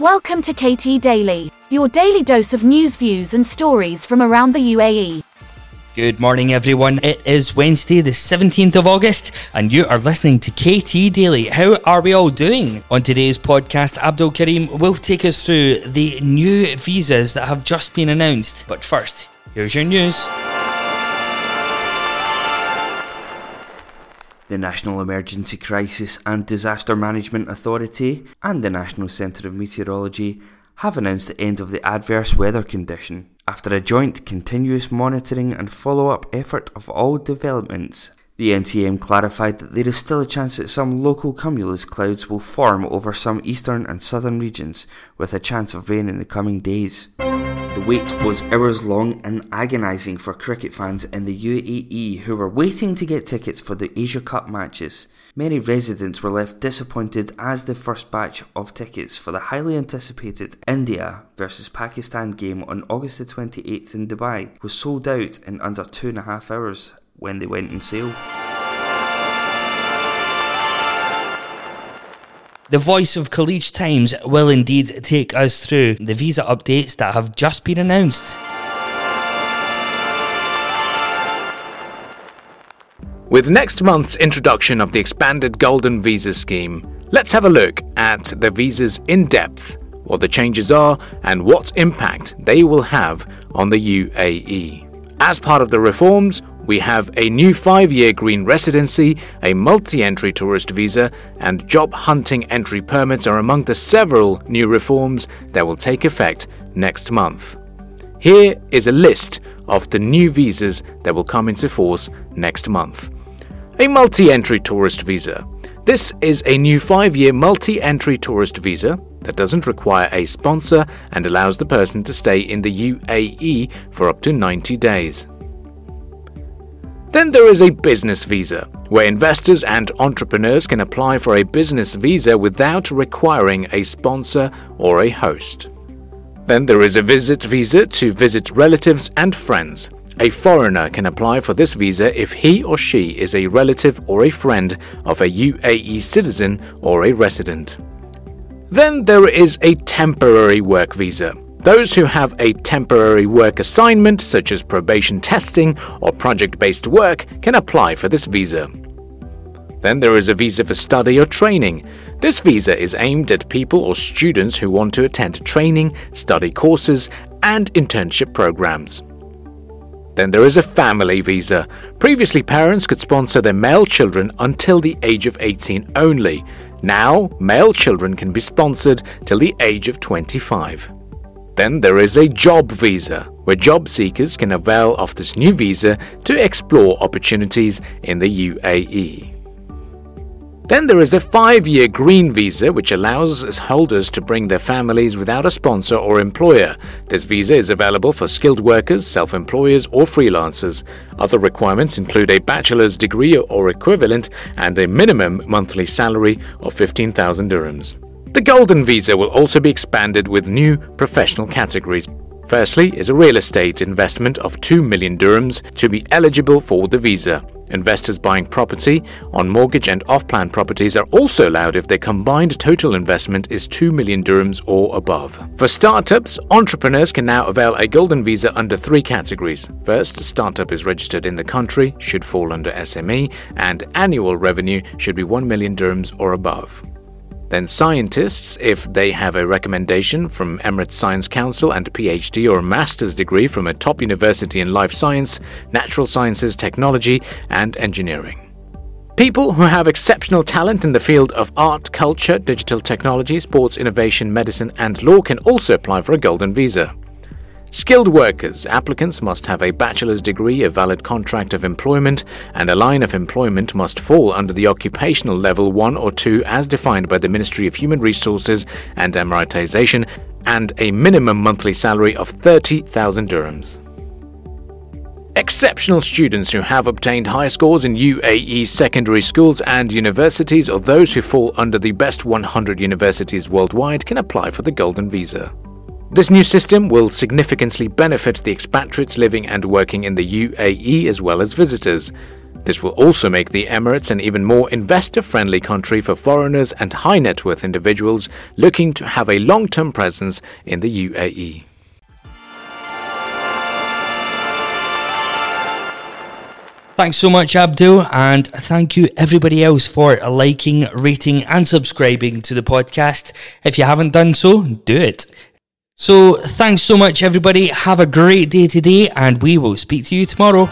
Welcome to KT Daily, your daily dose of news, views, and stories from around the UAE. Good morning, everyone. It is Wednesday, the 17th of August, and you are listening to KT Daily. How are we all doing? On today's podcast, Abdul Karim will take us through the new visas that have just been announced. But first, here's your news. The National Emergency Crisis and Disaster Management Authority and the National Centre of Meteorology have announced the end of the adverse weather condition after a joint continuous monitoring and follow up effort of all developments. The NCM clarified that there is still a chance that some local cumulus clouds will form over some eastern and southern regions, with a chance of rain in the coming days. The wait was hours long and agonising for cricket fans in the UAE who were waiting to get tickets for the Asia Cup matches. Many residents were left disappointed as the first batch of tickets for the highly anticipated India versus Pakistan game on August the 28th in Dubai was sold out in under two and a half hours when they went on sale. The voice of Khaleej Times will indeed take us through the visa updates that have just been announced. With next month's introduction of the expanded Golden Visa Scheme, let's have a look at the visas in depth, what the changes are, and what impact they will have on the UAE. As part of the reforms, we have a new five year green residency, a multi entry tourist visa, and job hunting entry permits are among the several new reforms that will take effect next month. Here is a list of the new visas that will come into force next month. A multi entry tourist visa. This is a new five year multi entry tourist visa that doesn't require a sponsor and allows the person to stay in the UAE for up to 90 days. Then there is a business visa, where investors and entrepreneurs can apply for a business visa without requiring a sponsor or a host. Then there is a visit visa to visit relatives and friends. A foreigner can apply for this visa if he or she is a relative or a friend of a UAE citizen or a resident. Then there is a temporary work visa, those who have a temporary work assignment, such as probation testing or project based work, can apply for this visa. Then there is a visa for study or training. This visa is aimed at people or students who want to attend training, study courses, and internship programs. Then there is a family visa. Previously, parents could sponsor their male children until the age of 18 only. Now, male children can be sponsored till the age of 25. Then there is a job visa, where job seekers can avail of this new visa to explore opportunities in the UAE. Then there is a five year green visa, which allows holders to bring their families without a sponsor or employer. This visa is available for skilled workers, self employers, or freelancers. Other requirements include a bachelor's degree or equivalent and a minimum monthly salary of 15,000 dirhams. The Golden Visa will also be expanded with new professional categories. Firstly, is a real estate investment of 2 million dirhams to be eligible for the visa. Investors buying property on mortgage and off plan properties are also allowed if their combined total investment is 2 million dirhams or above. For startups, entrepreneurs can now avail a golden visa under three categories. First, a startup is registered in the country, should fall under SME, and annual revenue should be 1 million dirhams or above. Then scientists, if they have a recommendation from Emirates Science Council and a PhD or a master's degree from a top university in life science, natural sciences, technology, and engineering. People who have exceptional talent in the field of art, culture, digital technology, sports innovation, medicine, and law can also apply for a golden visa. Skilled workers applicants must have a bachelor's degree, a valid contract of employment, and a line of employment must fall under the occupational level 1 or 2 as defined by the Ministry of Human Resources and Emiratization, and a minimum monthly salary of 30,000 dirhams. Exceptional students who have obtained high scores in UAE secondary schools and universities or those who fall under the best 100 universities worldwide can apply for the Golden Visa. This new system will significantly benefit the expatriates living and working in the UAE as well as visitors. This will also make the Emirates an even more investor friendly country for foreigners and high net worth individuals looking to have a long term presence in the UAE. Thanks so much, Abdul, and thank you everybody else for liking, rating, and subscribing to the podcast. If you haven't done so, do it. So, thanks so much, everybody. Have a great day today, and we will speak to you tomorrow.